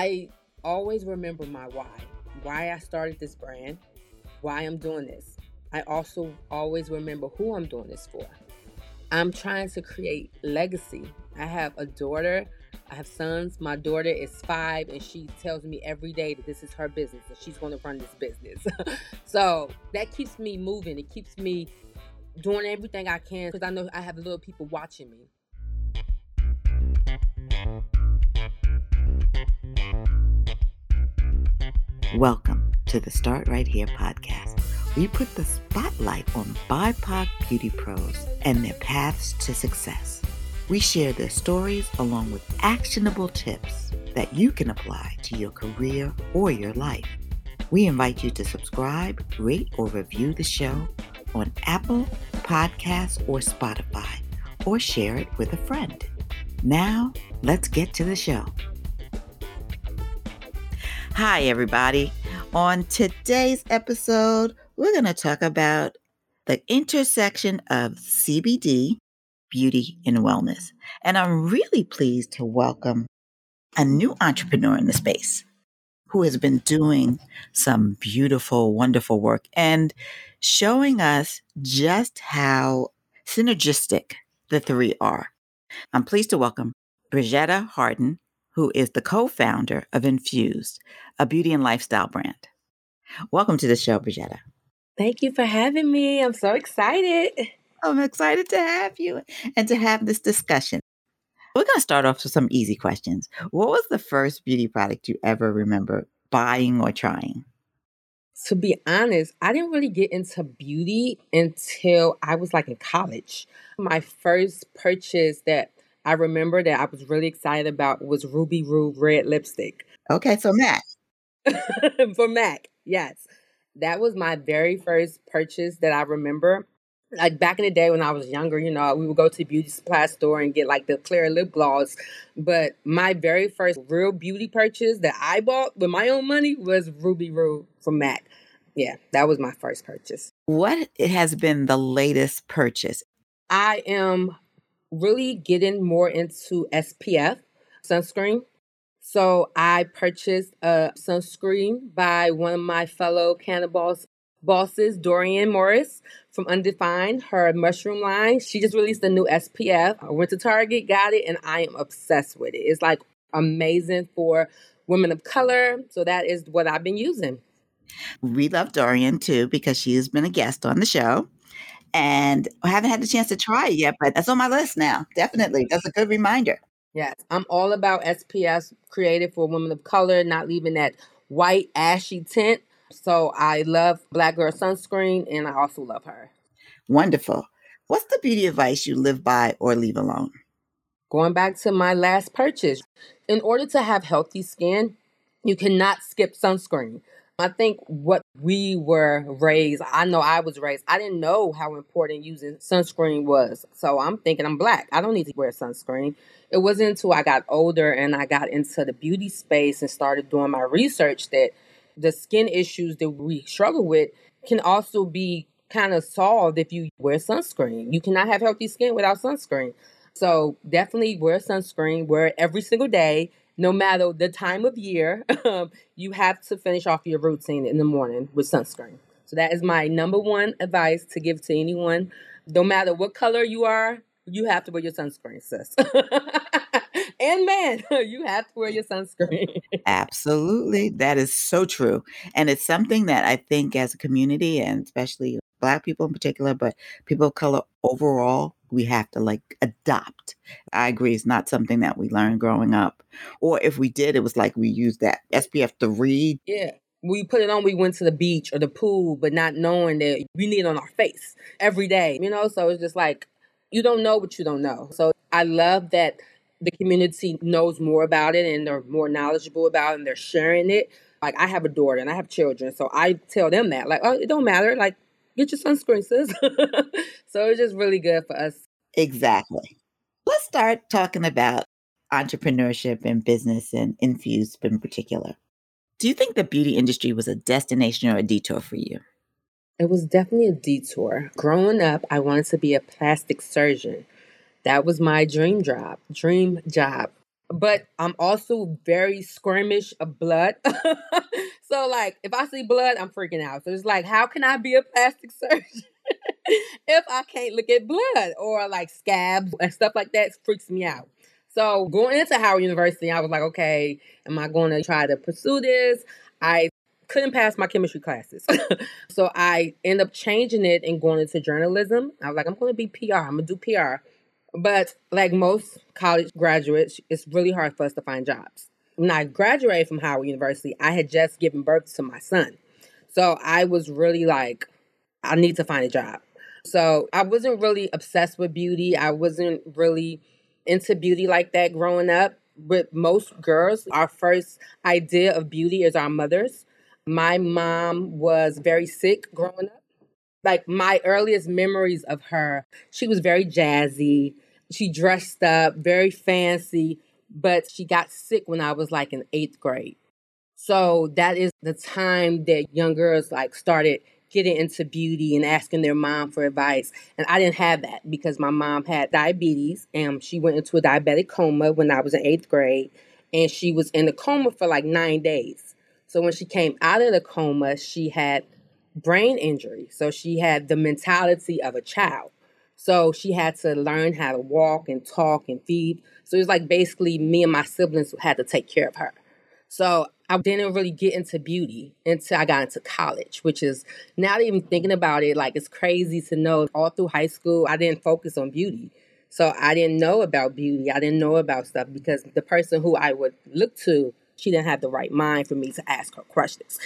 I always remember my why, why I started this brand, why I'm doing this. I also always remember who I'm doing this for. I'm trying to create legacy. I have a daughter, I have sons. My daughter is five, and she tells me every day that this is her business and she's going to run this business. so that keeps me moving. It keeps me doing everything I can because I know I have little people watching me. Welcome to the Start Right Here podcast. We put the spotlight on BIPOC beauty pros and their paths to success. We share their stories along with actionable tips that you can apply to your career or your life. We invite you to subscribe, rate, or review the show on Apple Podcasts or Spotify, or share it with a friend. Now, let's get to the show. Hi, everybody. On today's episode, we're going to talk about the intersection of CBD, beauty, and wellness. And I'm really pleased to welcome a new entrepreneur in the space who has been doing some beautiful, wonderful work and showing us just how synergistic the three are. I'm pleased to welcome Briggitta Hardin, who is the co founder of Infused, a beauty and lifestyle brand. Welcome to the show, Briggitta. Thank you for having me. I'm so excited. I'm excited to have you and to have this discussion. We're going to start off with some easy questions. What was the first beauty product you ever remember buying or trying? To be honest, I didn't really get into beauty until I was like in college. My first purchase that I remember that I was really excited about was Ruby Woo red lipstick. Okay, so Mac. For Mac, yes. That was my very first purchase that I remember. Like back in the day when I was younger, you know, we would go to the beauty supply store and get like the clear lip gloss. But my very first real beauty purchase that I bought with my own money was Ruby Woo from MAC. Yeah, that was my first purchase. What has been the latest purchase? I am really getting more into SPF sunscreen. So I purchased a sunscreen by one of my fellow Cannabis bosses, Dorian Morris from Undefined, her mushroom line. She just released a new SPF. I went to Target, got it, and I am obsessed with it. It's like amazing for women of color. So that is what I've been using. We love Dorian too because she has been a guest on the show and I haven't had the chance to try it yet, but that's on my list now. Definitely. That's a good reminder. Yes, I'm all about SPFs created for women of color, not leaving that white ashy tint. So I love Black Girl Sunscreen and I also love her. Wonderful. What's the beauty advice you live by or leave alone? Going back to my last purchase, in order to have healthy skin, you cannot skip sunscreen. I think what we were raised, I know I was raised, I didn't know how important using sunscreen was. So I'm thinking I'm black. I don't need to wear sunscreen. It wasn't until I got older and I got into the beauty space and started doing my research that the skin issues that we struggle with can also be kind of solved if you wear sunscreen. You cannot have healthy skin without sunscreen. So definitely wear sunscreen, wear it every single day no matter the time of year, um, you have to finish off your routine in the morning with sunscreen. So that is my number one advice to give to anyone. No matter what color you are, you have to wear your sunscreen, sis. and man, you have to wear your sunscreen. Absolutely. That is so true. And it's something that I think as a community and especially black people in particular, but people of color overall, we have to like adopt. I agree, it's not something that we learned growing up. Or if we did, it was like we used that SPF 3. Yeah. We put it on, we went to the beach or the pool, but not knowing that we need it on our face every day, you know? So it's just like, you don't know what you don't know. So I love that the community knows more about it and they're more knowledgeable about it and they're sharing it. Like I have a daughter and I have children, so I tell them that. Like, oh, it don't matter. Like get your sunscreen, sis. so it's just really good for us. Exactly. Let's start talking about entrepreneurship and business and infused in particular. Do you think the beauty industry was a destination or a detour for you? It was definitely a detour. Growing up, I wanted to be a plastic surgeon. That was my dream job. Dream job. But I'm also very squirmish of blood. so like if I see blood, I'm freaking out. So it's like, how can I be a plastic surgeon if I can't look at blood or like scabs and stuff like that freaks me out. So going into Howard University, I was like, okay, am I going to try to pursue this? I couldn't pass my chemistry classes. so I end up changing it and going into journalism. I was like, I'm going to be PR. I'm going to do PR. But like most college graduates, it's really hard for us to find jobs. When I graduated from Howard University, I had just given birth to my son. So I was really like, I need to find a job. So I wasn't really obsessed with beauty. I wasn't really into beauty like that growing up. With most girls, our first idea of beauty is our mothers. My mom was very sick growing up like my earliest memories of her, she was very jazzy. She dressed up, very fancy, but she got sick when I was like in eighth grade. So that is the time that young girls like started getting into beauty and asking their mom for advice. And I didn't have that because my mom had diabetes and she went into a diabetic coma when I was in eighth grade. And she was in a coma for like nine days. So when she came out of the coma, she had brain injury. So she had the mentality of a child. So she had to learn how to walk and talk and feed. So it was like basically me and my siblings had to take care of her. So I didn't really get into beauty until I got into college, which is not even thinking about it, like it's crazy to know all through high school, I didn't focus on beauty. So I didn't know about beauty. I didn't know about stuff because the person who I would look to, she didn't have the right mind for me to ask her questions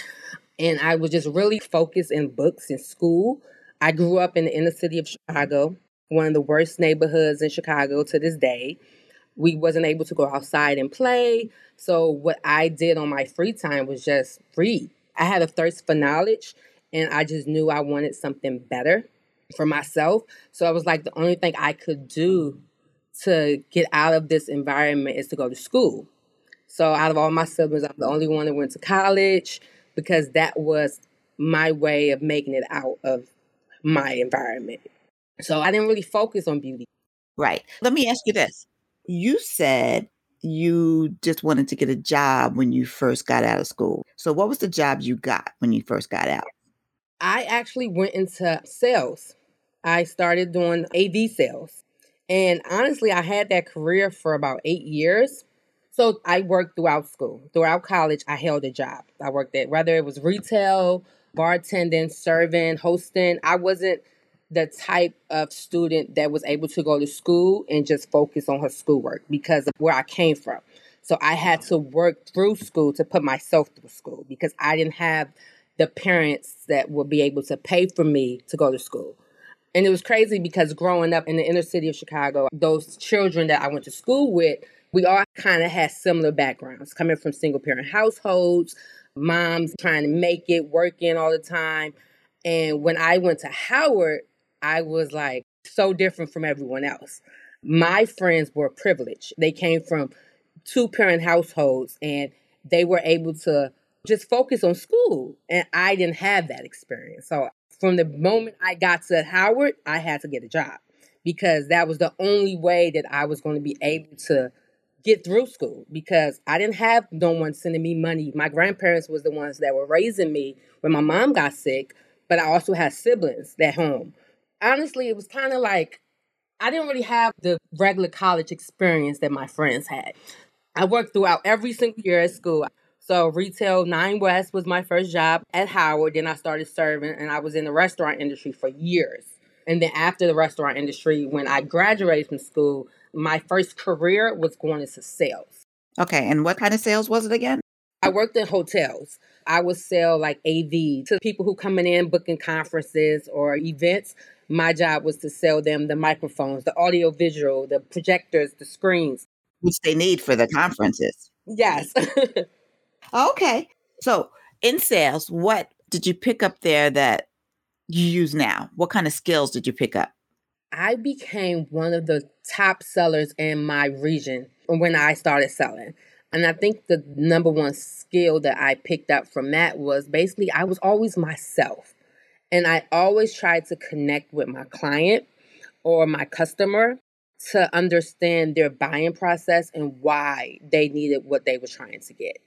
and I was just really focused in books in school. I grew up in the inner city of Chicago, one of the worst neighborhoods in Chicago to this day. We wasn't able to go outside and play. So what I did on my free time was just read. I had a thirst for knowledge and I just knew I wanted something better for myself. So I was like the only thing I could do to get out of this environment is to go to school. So out of all my siblings, I'm the only one that went to college because that was my way of making it out of my environment. So I didn't really focus on beauty. Right. Let me ask you this. You said you just wanted to get a job when you first got out of school. So what was the job you got when you first got out? I actually went into sales. I started doing AV sales. And honestly, I had that career for about eight years. So I worked throughout school. Throughout college, I held a job. I worked at whether it was retail, bartending, serving, hosting. I wasn't the type of student that was able to go to school and just focus on her schoolwork because of where I came from. So I had to work through school to put myself through school because I didn't have the parents that would be able to pay for me to go to school. And it was crazy because growing up in the inner city of Chicago, those children that I went to school with, we all kind of had similar backgrounds coming from single parent households, moms trying to make it, working all the time. And when I went to Howard, I was like so different from everyone else. My friends were privileged. They came from two parent households and they were able to just focus on school. And I didn't have that experience. So from the moment I got to Howard, I had to get a job because that was the only way that I was going to be able to get through school because I didn't have no one sending me money. My grandparents was the ones that were raising me when my mom got sick, but I also had siblings at home. Honestly, it was kind of like I didn't really have the regular college experience that my friends had. I worked throughout every single year at school. So retail Nine West was my first job at Howard. Then I started serving and I was in the restaurant industry for years. And then after the restaurant industry, when I graduated from school, my first career was going into sales. Okay, and what kind of sales was it again? I worked in hotels. I would sell like AV to people who coming in booking conferences or events. My job was to sell them the microphones, the audio visual, the projectors, the screens. Which they need for the conferences. Yes. okay. So in sales, what did you pick up there that you use now? What kind of skills did you pick up? I became one of the top sellers in my region when I started selling. And I think the number one skill that I picked up from that was basically I was always myself. And I always tried to connect with my client or my customer to understand their buying process and why they needed what they were trying to get.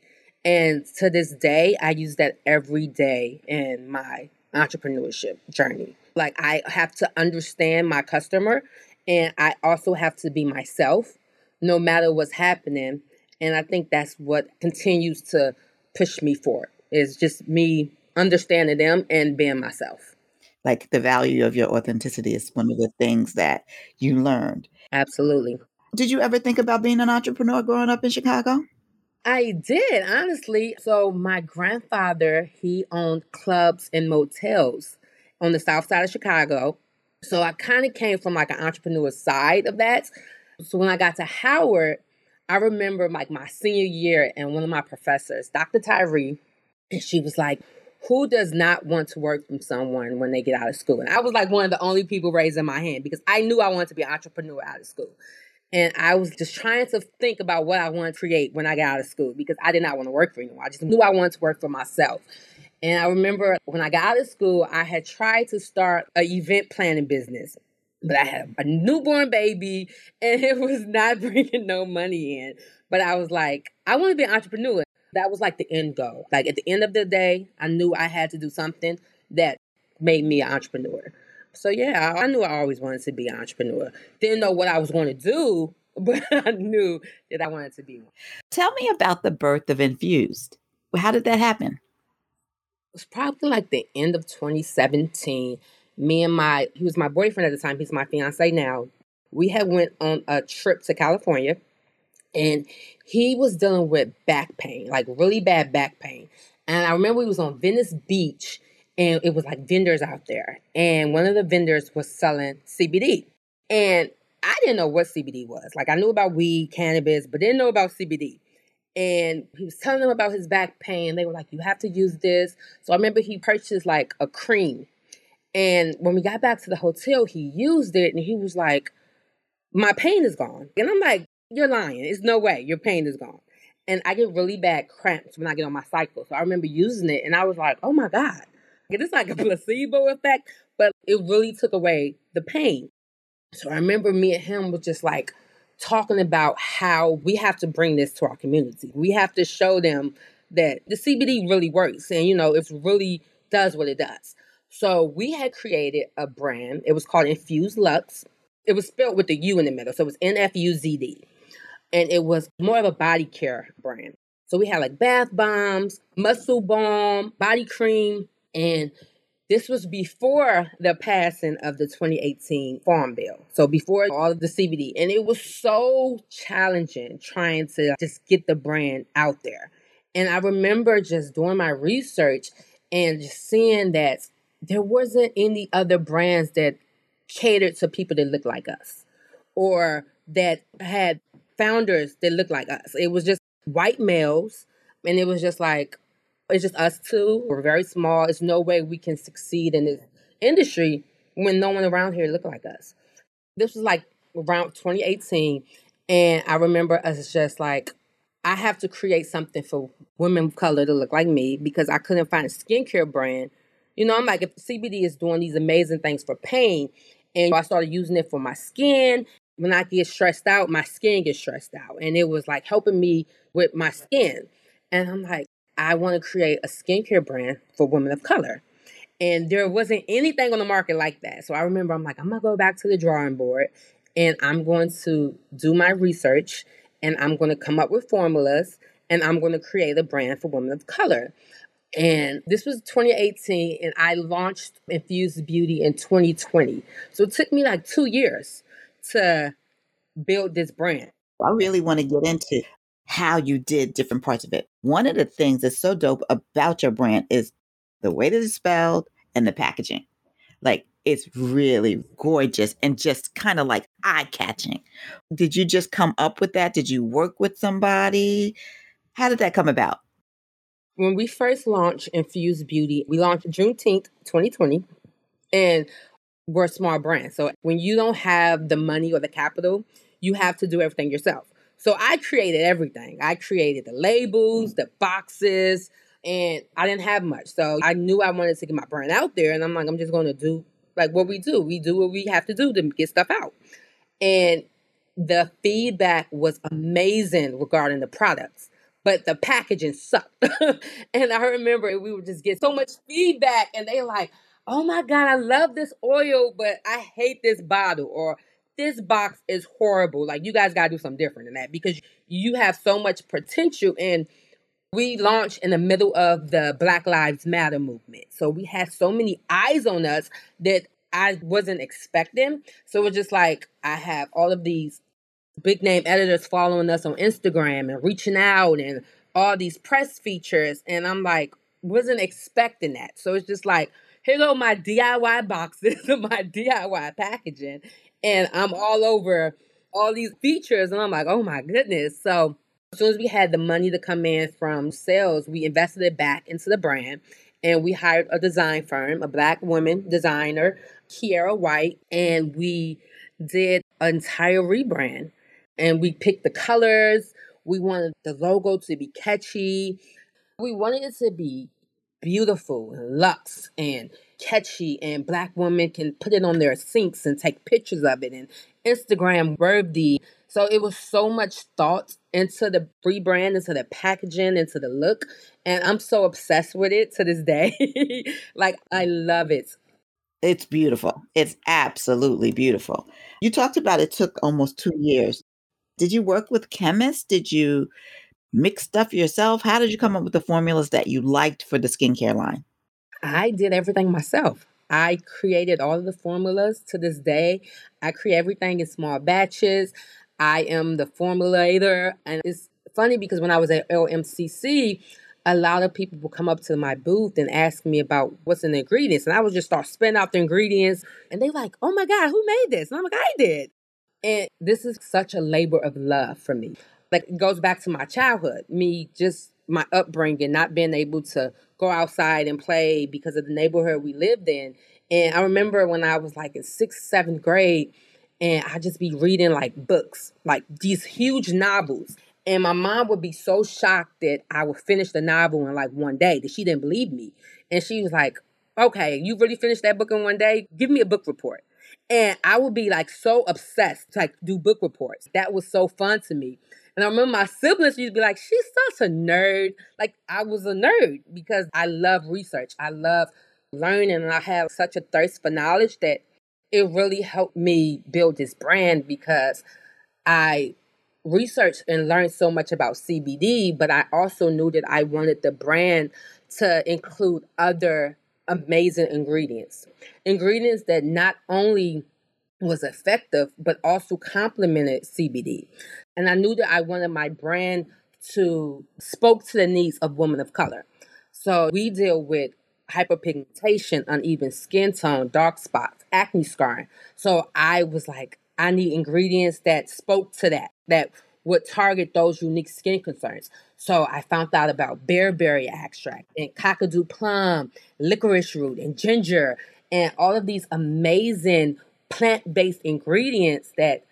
And to this day, I use that every day in my entrepreneurship journey. Like I have to understand my customer and I also have to be myself no matter what's happening. And I think that's what continues to push me forward is just me understanding them and being myself. Like the value of your authenticity is one of the things that you learned. Absolutely. Did you ever think about being an entrepreneur growing up in Chicago? I did, honestly. So my grandfather, he owned clubs and motels on the south side of Chicago. So I kind of came from like an entrepreneur side of that. So when I got to Howard, I remember like my senior year and one of my professors, Dr. Tyree, and she was like, who does not want to work from someone when they get out of school? And I was like one of the only people raising my hand because I knew I wanted to be an entrepreneur out of school. And I was just trying to think about what I wanted to create when I got out of school because I did not want to work for anyone. I just knew I wanted to work for myself. And I remember when I got out of school, I had tried to start an event planning business, but I had a newborn baby and it was not bringing no money in. But I was like, I want to be an entrepreneur. That was like the end goal. Like at the end of the day, I knew I had to do something that made me an entrepreneur. So yeah, I knew I always wanted to be an entrepreneur. Didn't know what I was going to do, but I knew that I wanted to be one. Tell me about the birth of Infused. How did that happen? It was probably like the end of 2017. Me and my he was my boyfriend at the time, he's my fiance now. We had went on a trip to California and he was dealing with back pain, like really bad back pain. And I remember we was on Venice Beach and it was like vendors out there. And one of the vendors was selling CBD. And I didn't know what CBD was. Like I knew about weed, cannabis, but didn't know about CBD. And he was telling them about his back pain. They were like, you have to use this. So I remember he purchased like a cream. And when we got back to the hotel, he used it and he was like, my pain is gone. And I'm like, you're lying. It's no way. Your pain is gone. And I get really bad cramps when I get on my cycle. So I remember using it and I was like, oh my God. It's like a placebo effect, but it really took away the pain. So I remember me and him was just like talking about how we have to bring this to our community. We have to show them that the CBD really works and, you know, it really does what it does. So we had created a brand. It was called Infused Lux. It was spelled with the U in the middle. So it was N F U Z D. And it was more of a body care brand. So we had like bath bombs, muscle balm, body cream, and this was before the passing of the 2018 Farm Bill. So before all of the CBD. And it was so challenging trying to just get the brand out there. And I remember just doing my research and just seeing that there wasn't any other brands that catered to people that look like us or that had founders that looked like us. It was just white males. And it was just like, it's just us two. We're very small. There's no way we can succeed in this industry when no one around here look like us. This was like around 2018. And I remember us just like, I have to create something for women of color to look like me because I couldn't find a skincare brand. You know, I'm like, if CBD is doing these amazing things for pain, and I started using it for my skin. When I get stressed out, my skin gets stressed out. And it was like helping me with my skin. And I'm like, I want to create a skincare brand for women of color. And there wasn't anything on the market like that. So I remember I'm like, I'm going to go back to the drawing board and I'm going to do my research and I'm going to come up with formulas and I'm going to create a brand for women of color. And this was 2018, and I launched Infused Beauty in 2020. So it took me like two years to build this brand. I really want to get into how you did different parts of it. One of the things that's so dope about your brand is the way that it's spelled and the packaging. Like it's really gorgeous and just kind of like eye catching. Did you just come up with that? Did you work with somebody? How did that come about? When we first launched Infused Beauty, we launched Juneteenth 2020, and we're a small brand. So when you don't have the money or the capital, you have to do everything yourself. So I created everything. I created the labels, the boxes, and I didn't have much. So I knew I wanted to get my brand out there. And I'm like, I'm just going to do like what we do. We do what we have to do to get stuff out. And the feedback was amazing regarding the products, but the packaging sucked. and I remember we would just get so much feedback, and they like, "Oh my god, I love this oil, but I hate this bottle," or "This box is horrible." Like you guys gotta do something different than that because you have so much potential and we launched in the middle of the Black Lives Matter movement. So we had so many eyes on us that I wasn't expecting. So it's just like I have all of these big name editors following us on Instagram and reaching out and all these press features. And I'm like, wasn't expecting that. So it's just like, here go my DIY boxes, and my DIY packaging. And I'm all over all these features. And I'm like, oh my goodness. So as soon as we had the money to come in from sales, we invested it back into the brand and we hired a design firm, a black woman designer, Kiera White, and we did an entire rebrand. And we picked the colors. We wanted the logo to be catchy. We wanted it to be beautiful and luxe and catchy and black women can put it on their sinks and take pictures of it and Instagram worthy. So it was so much thought into the rebrand, into the packaging, into the look. And I'm so obsessed with it to this day. like I love it. It's beautiful. It's absolutely beautiful. You talked about it took almost two years. Did you work with chemists? Did you mix stuff yourself? How did you come up with the formulas that you liked for the skincare line? I did everything myself. I created all of the formulas to this day. I create everything in small batches. I am the formulator. And it's funny because when I was at LMCC, a lot of people will come up to my booth and ask me about what's in the ingredients. And I would just start spitting out the ingredients. And they're like, oh my God, who made this? And I'm like, I did. And this is such a labor of love for me. Like it goes back to my childhood, me just my upbringing, not being able to go outside and play because of the neighborhood we lived in. And I remember when I was like in sixth, seventh grade, and I just be reading like books, like these huge novels. And my mom would be so shocked that I would finish the novel in like one day that she didn't believe me. And she was like, okay, you really finished that book in one day? Give me a book report. And I would be like so obsessed to like do book reports. That was so fun to me. And I remember my siblings used to be like, she's such a nerd. Like I was a nerd because I love research. I love learning and I have such a thirst for knowledge that it really helped me build this brand because I researched and learned so much about CBD, but I also knew that I wanted the brand to include other amazing ingredients. Ingredients that not only was effective, but also complemented CBD. And I knew that I wanted my brand to spoke to the needs of women of color. So we deal with hyperpigmentation, uneven skin tone, dark spots, acne scarring. So I was like, I need ingredients that spoke to that, that would target those unique skin concerns. So I found out about bearberry extract and kakadu plum, licorice root, and ginger, and all of these amazing plant based ingredients that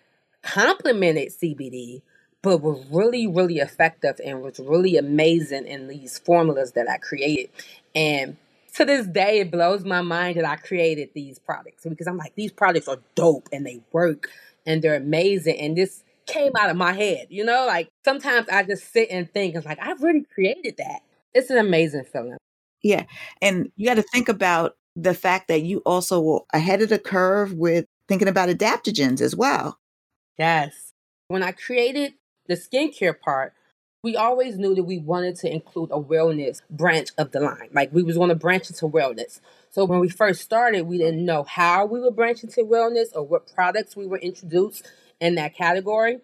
complemented CBD, but were really, really effective and was really amazing in these formulas that I created. And to this day, it blows my mind that I created these products because I'm like, these products are dope and they work and they're amazing. And this came out of my head, you know? Like sometimes I just sit and think, it's like, I've really created that. It's an amazing feeling. Yeah. And you got to think about the fact that you also were ahead of the curve with thinking about adaptogens as well. Yes. When I created the skincare part, we always knew that we wanted to include a wellness branch of the line. Like we was going to branch into wellness. So when we first started, we didn't know how we would branch into wellness or what products we were introduced in that category.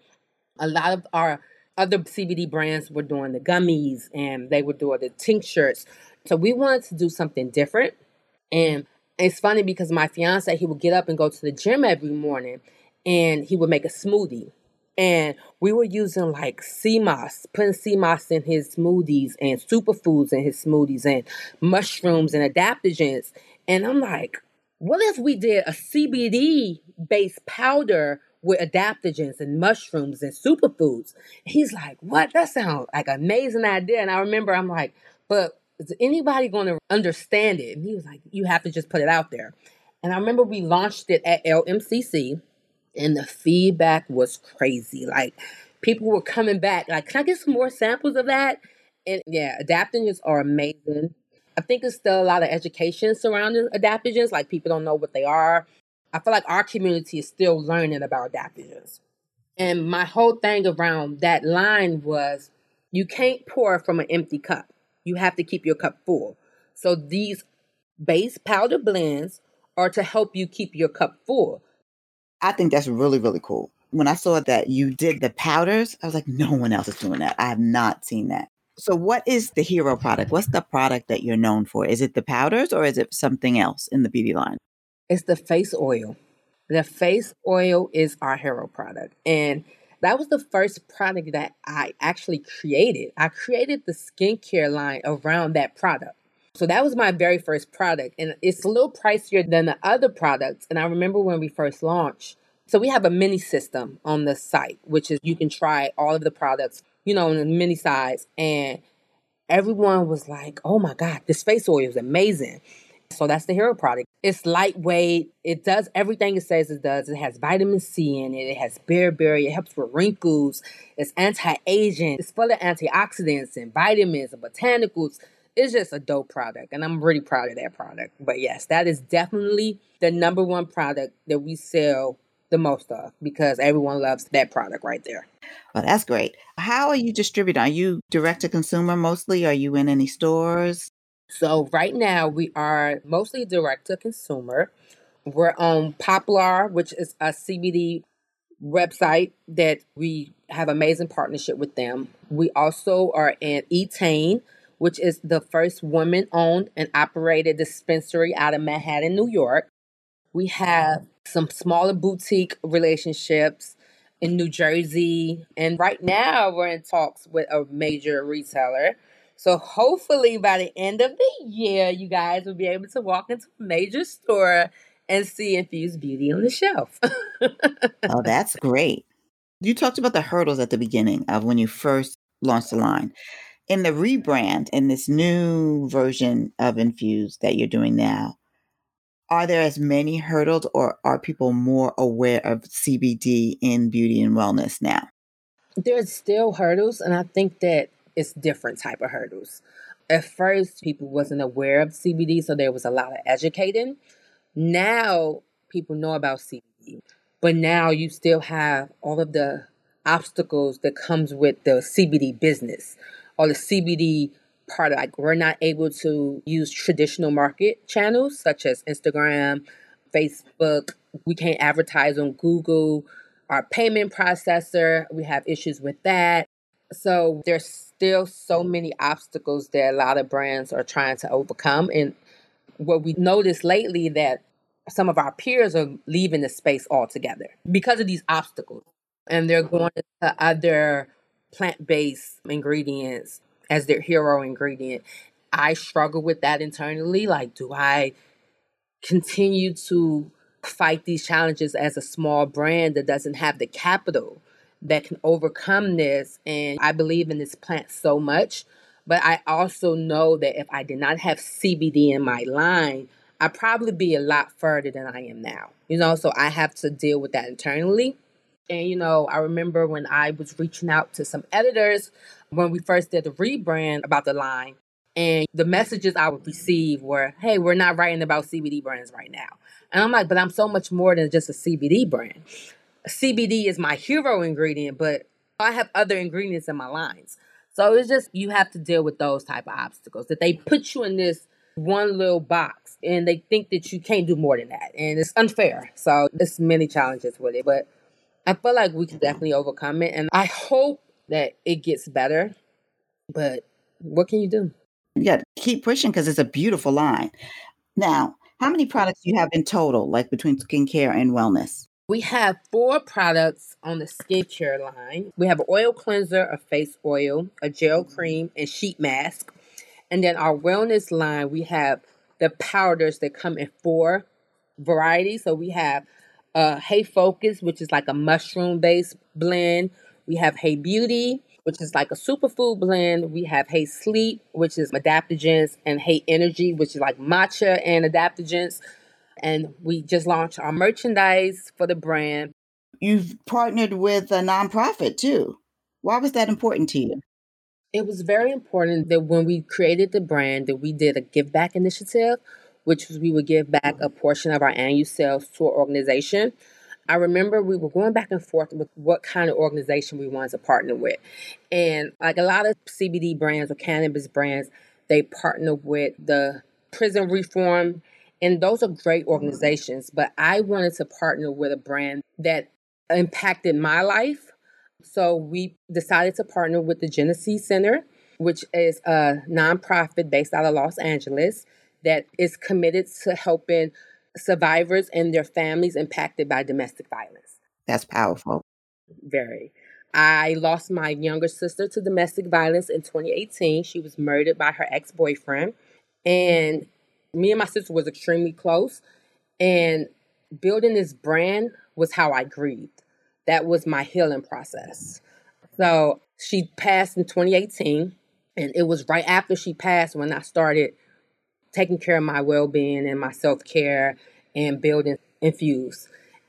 A lot of our other CBD brands were doing the gummies and they were doing the tinctures. So we wanted to do something different. And it's funny because my fiance, he would get up and go to the gym every morning and he would make a smoothie and we were using like sea moss, putting sea moss in his smoothies and superfoods in his smoothies and mushrooms and adaptogens. And I'm like, what if we did a CBD based powder with adaptogens and mushrooms and superfoods? He's like, what? That sounds like an amazing idea. And I remember I'm like, but is anybody going to understand it? And he was like, you have to just put it out there. And I remember we launched it at LMCC and the feedback was crazy. Like people were coming back, like, can I get some more samples of that? And yeah, adaptogens are amazing. I think there's still a lot of education surrounding adaptogens, like people don't know what they are. I feel like our community is still learning about adaptogens. And my whole thing around that line was you can't pour from an empty cup. You have to keep your cup full. So these base powder blends are to help you keep your cup full. I think that's really, really cool. When I saw that you did the powders, I was like, no one else is doing that. I have not seen that. So, what is the hero product? What's the product that you're known for? Is it the powders or is it something else in the beauty line? It's the face oil. The face oil is our hero product. And that was the first product that I actually created. I created the skincare line around that product. So that was my very first product. And it's a little pricier than the other products. And I remember when we first launched, so we have a mini system on the site, which is you can try all of the products, you know, in a mini size. And everyone was like, oh my God, this face oil is amazing. So that's the hero product. It's lightweight. It does everything it says it does. It has vitamin C in it. It has bearberry. It helps with wrinkles. It's anti-aging. It's full of antioxidants and vitamins and botanicals it's just a dope product and i'm really proud of that product. But yes that is definitely the number one product that we sell the most of because everyone loves that product right there. Well that's great. How are you distributing? Are you direct to consumer mostly? Are you in any stores? So right now we are mostly direct to consumer. We're on poplar which is a cbd website that we have amazing partnership with them. We also are in etain which is the first woman owned and operated dispensary out of Manhattan, New York. We have some smaller boutique relationships in New Jersey. And right now, we're in talks with a major retailer. So hopefully, by the end of the year, you guys will be able to walk into a major store and see Infused Beauty on the shelf. oh, that's great. You talked about the hurdles at the beginning of when you first launched the line in the rebrand in this new version of Infuse that you're doing now, are there as many hurdles or are people more aware of CBD in beauty and wellness now? There's still hurdles and I think that it's different type of hurdles. At first people wasn't aware of CBD so there was a lot of educating. Now people know about CBD, but now you still have all of the obstacles that comes with the CBD business or the CBD part. Like we're not able to use traditional market channels such as Instagram, Facebook. We can't advertise on Google. Our payment processor, we have issues with that. So there's still so many obstacles that a lot of brands are trying to overcome. And what we noticed lately that some of our peers are leaving the space altogether because of these obstacles. And they're going to other plant based ingredients as their hero ingredient. I struggle with that internally. Like, do I continue to fight these challenges as a small brand that doesn't have the capital that can overcome this? And I believe in this plant so much. But I also know that if I did not have CBD in my line, I'd probably be a lot further than I am now. You know, so I have to deal with that internally. And, you know, I remember when I was reaching out to some editors when we first did the rebrand about the line, and the messages I would receive were, hey, we're not writing about CBD brands right now. And I'm like, but I'm so much more than just a CBD brand. CBD is my hero ingredient, but I have other ingredients in my lines. So it's just you have to deal with those type of obstacles that they put you in this one little box and they think that you can't do more than that. And it's unfair. So there's many challenges with it. But I feel like we can definitely overcome it. And I hope that it gets better. But what can you do? Yeah, keep pushing because it's a beautiful line. Now, how many products do you have in total, like between skincare and wellness? We have four products on the skincare line. We have an oil cleanser, a face oil, a gel cream, and sheet mask. And then our wellness line, we have the powders that come in four varieties. So we have uh, Hey Focus, which is like a mushroom based blend. We have Hey Beauty, which is like a superfood blend. We have Hey Sleep, which is adaptogens, and Hey Energy, which is like matcha and adaptogens. And we just launched our merchandise for the brand. you've partnered with a nonprofit too. Why was that important to you? It was very important that when we created the brand that we did a give back initiative, which we would give back a portion of our annual sales to our organization. I remember we were going back and forth with what kind of organization we wanted to partner with. And like a lot of CBD brands or cannabis brands, they partner with the prison reform. And those are great organizations. But I wanted to partner with a brand that impacted my life. So we decided to partner with the Jenesse Center, which is a nonprofit based out of Los Angeles that is committed to helping survivors and their families impacted by domestic violence. That's powerful. Very. I lost my younger sister to domestic violence in 2018. She was murdered by her ex boyfriend. And me and my sister was extremely close. And building this brand was how I grieved. That was my healing process. So she passed in 2018. And it was right after she passed when I started taking care of my well being and my self care and building Infuse.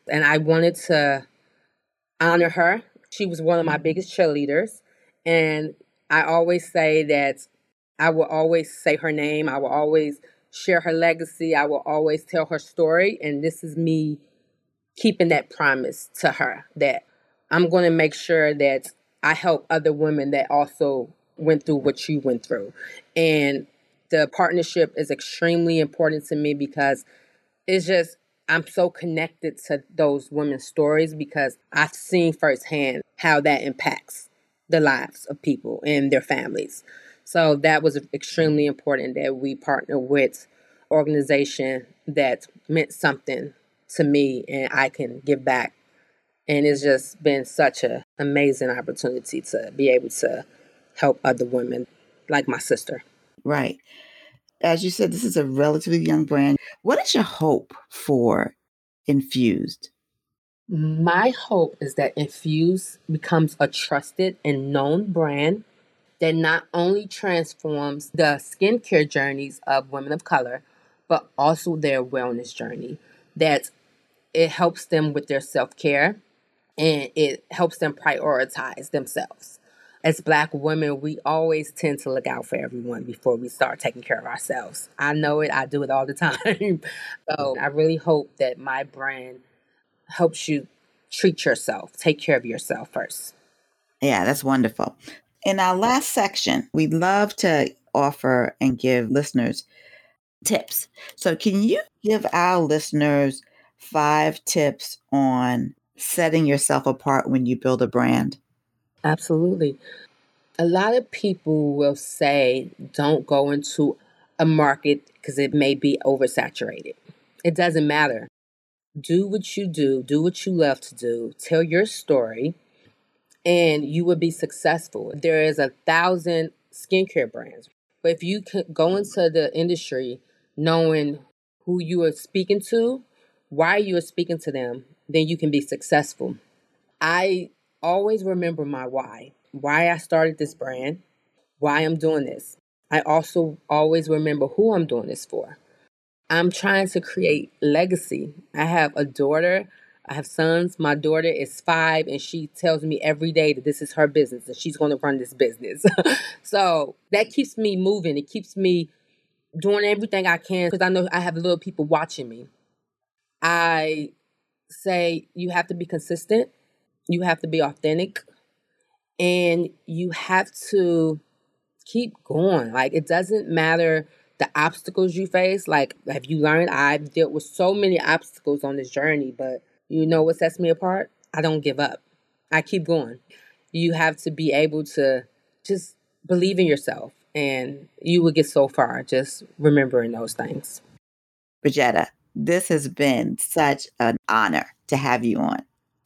And I wanted to honor her. She was one of my mm-hmm. biggest cheerleaders. And I always say that I will always say her name. I will always share her legacy. I will always tell her story. And this is me keeping that promise to her that I'm going to make sure that I help other women that also went through what you went through. And the partnership is extremely important to me because it's just I'm so connected to those women's stories because I've seen firsthand how that impacts the lives of people and their families. So that was extremely important that we partner with organization that meant something to me and I can give back. And it's just been such an amazing opportunity to be able to help other women like my sister. Right. As you said, this is a relatively young brand. What is your hope for Infused? My hope is that Infused becomes a trusted and known brand that not only transforms the skincare journeys of women of color, but also their wellness journey. That it helps them with their self care and it helps them prioritize themselves as black women, we always tend to look out for everyone before we start taking care of ourselves. I know it, I do it all the time. so I really hope that my brand helps you treat yourself, take care of yourself first. Yeah, that's wonderful. In our last section, we'd love to offer and give listeners tips. So, can you give our listeners five tips on setting yourself apart when you build a brand? Absolutely. A lot of people will say don't go into a market because it may be oversaturated. It doesn't matter. Do what you do, do what you love to do, tell your story, and you will be successful. There is a thousand skincare brands, but if you can go into the industry knowing who you are speaking to, why you are speaking to them, then you can be successful. I always remember my why, why I started this brand, why I'm doing this. I also always remember who I'm doing this for. I'm trying to create legacy. I have a daughter, I have sons. My daughter is five, and she tells me every day that this is her business and she's going to run this business. so that keeps me moving. It keeps me doing everything I can because I know I have little people watching me. I say you have to be consistent you have to be authentic and you have to keep going. Like it doesn't matter the obstacles you face. Like have you learned I've dealt with so many obstacles on this journey, but you know what sets me apart? I don't give up. I keep going. You have to be able to just believe in yourself and you will get so far just remembering those things. Briggitta, this has been such an honor to have you on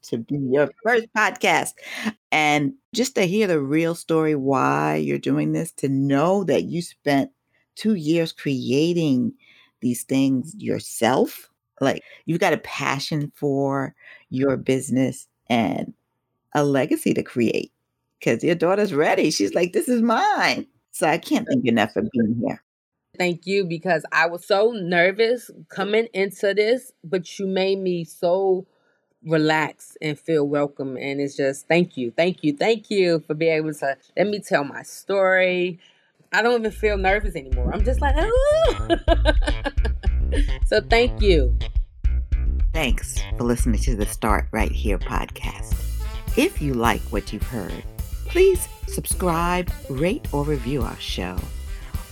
to be your first podcast. And just to hear the real story why you're doing this, to know that you spent two years creating these things yourself. Like you've got a passion for your business and a legacy to create because your daughter's ready. She's like, this is mine. So I can't thank you enough for being here. Thank you because I was so nervous coming into this, but you made me so relax and feel welcome. And it's just thank you, thank you, thank you for being able to let me tell my story. I don't even feel nervous anymore. I'm just like, ah. so thank you. Thanks for listening to the Start Right Here podcast. If you like what you've heard, please subscribe, rate, or review our show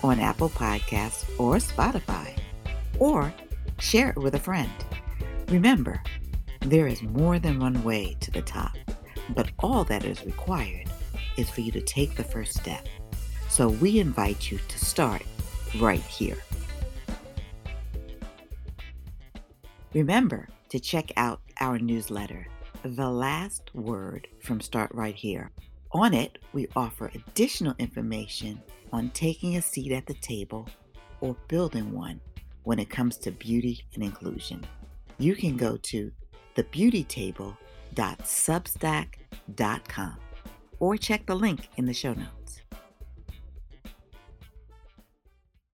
on Apple Podcasts or Spotify, or share it with a friend. Remember, there is more than one way to the top, but all that is required is for you to take the first step. So we invite you to start right here. Remember to check out our newsletter, The Last Word from Start Right Here. On it, we offer additional information on taking a seat at the table or building one when it comes to beauty and inclusion. You can go to thebeautytable.substack.com or check the link in the show notes.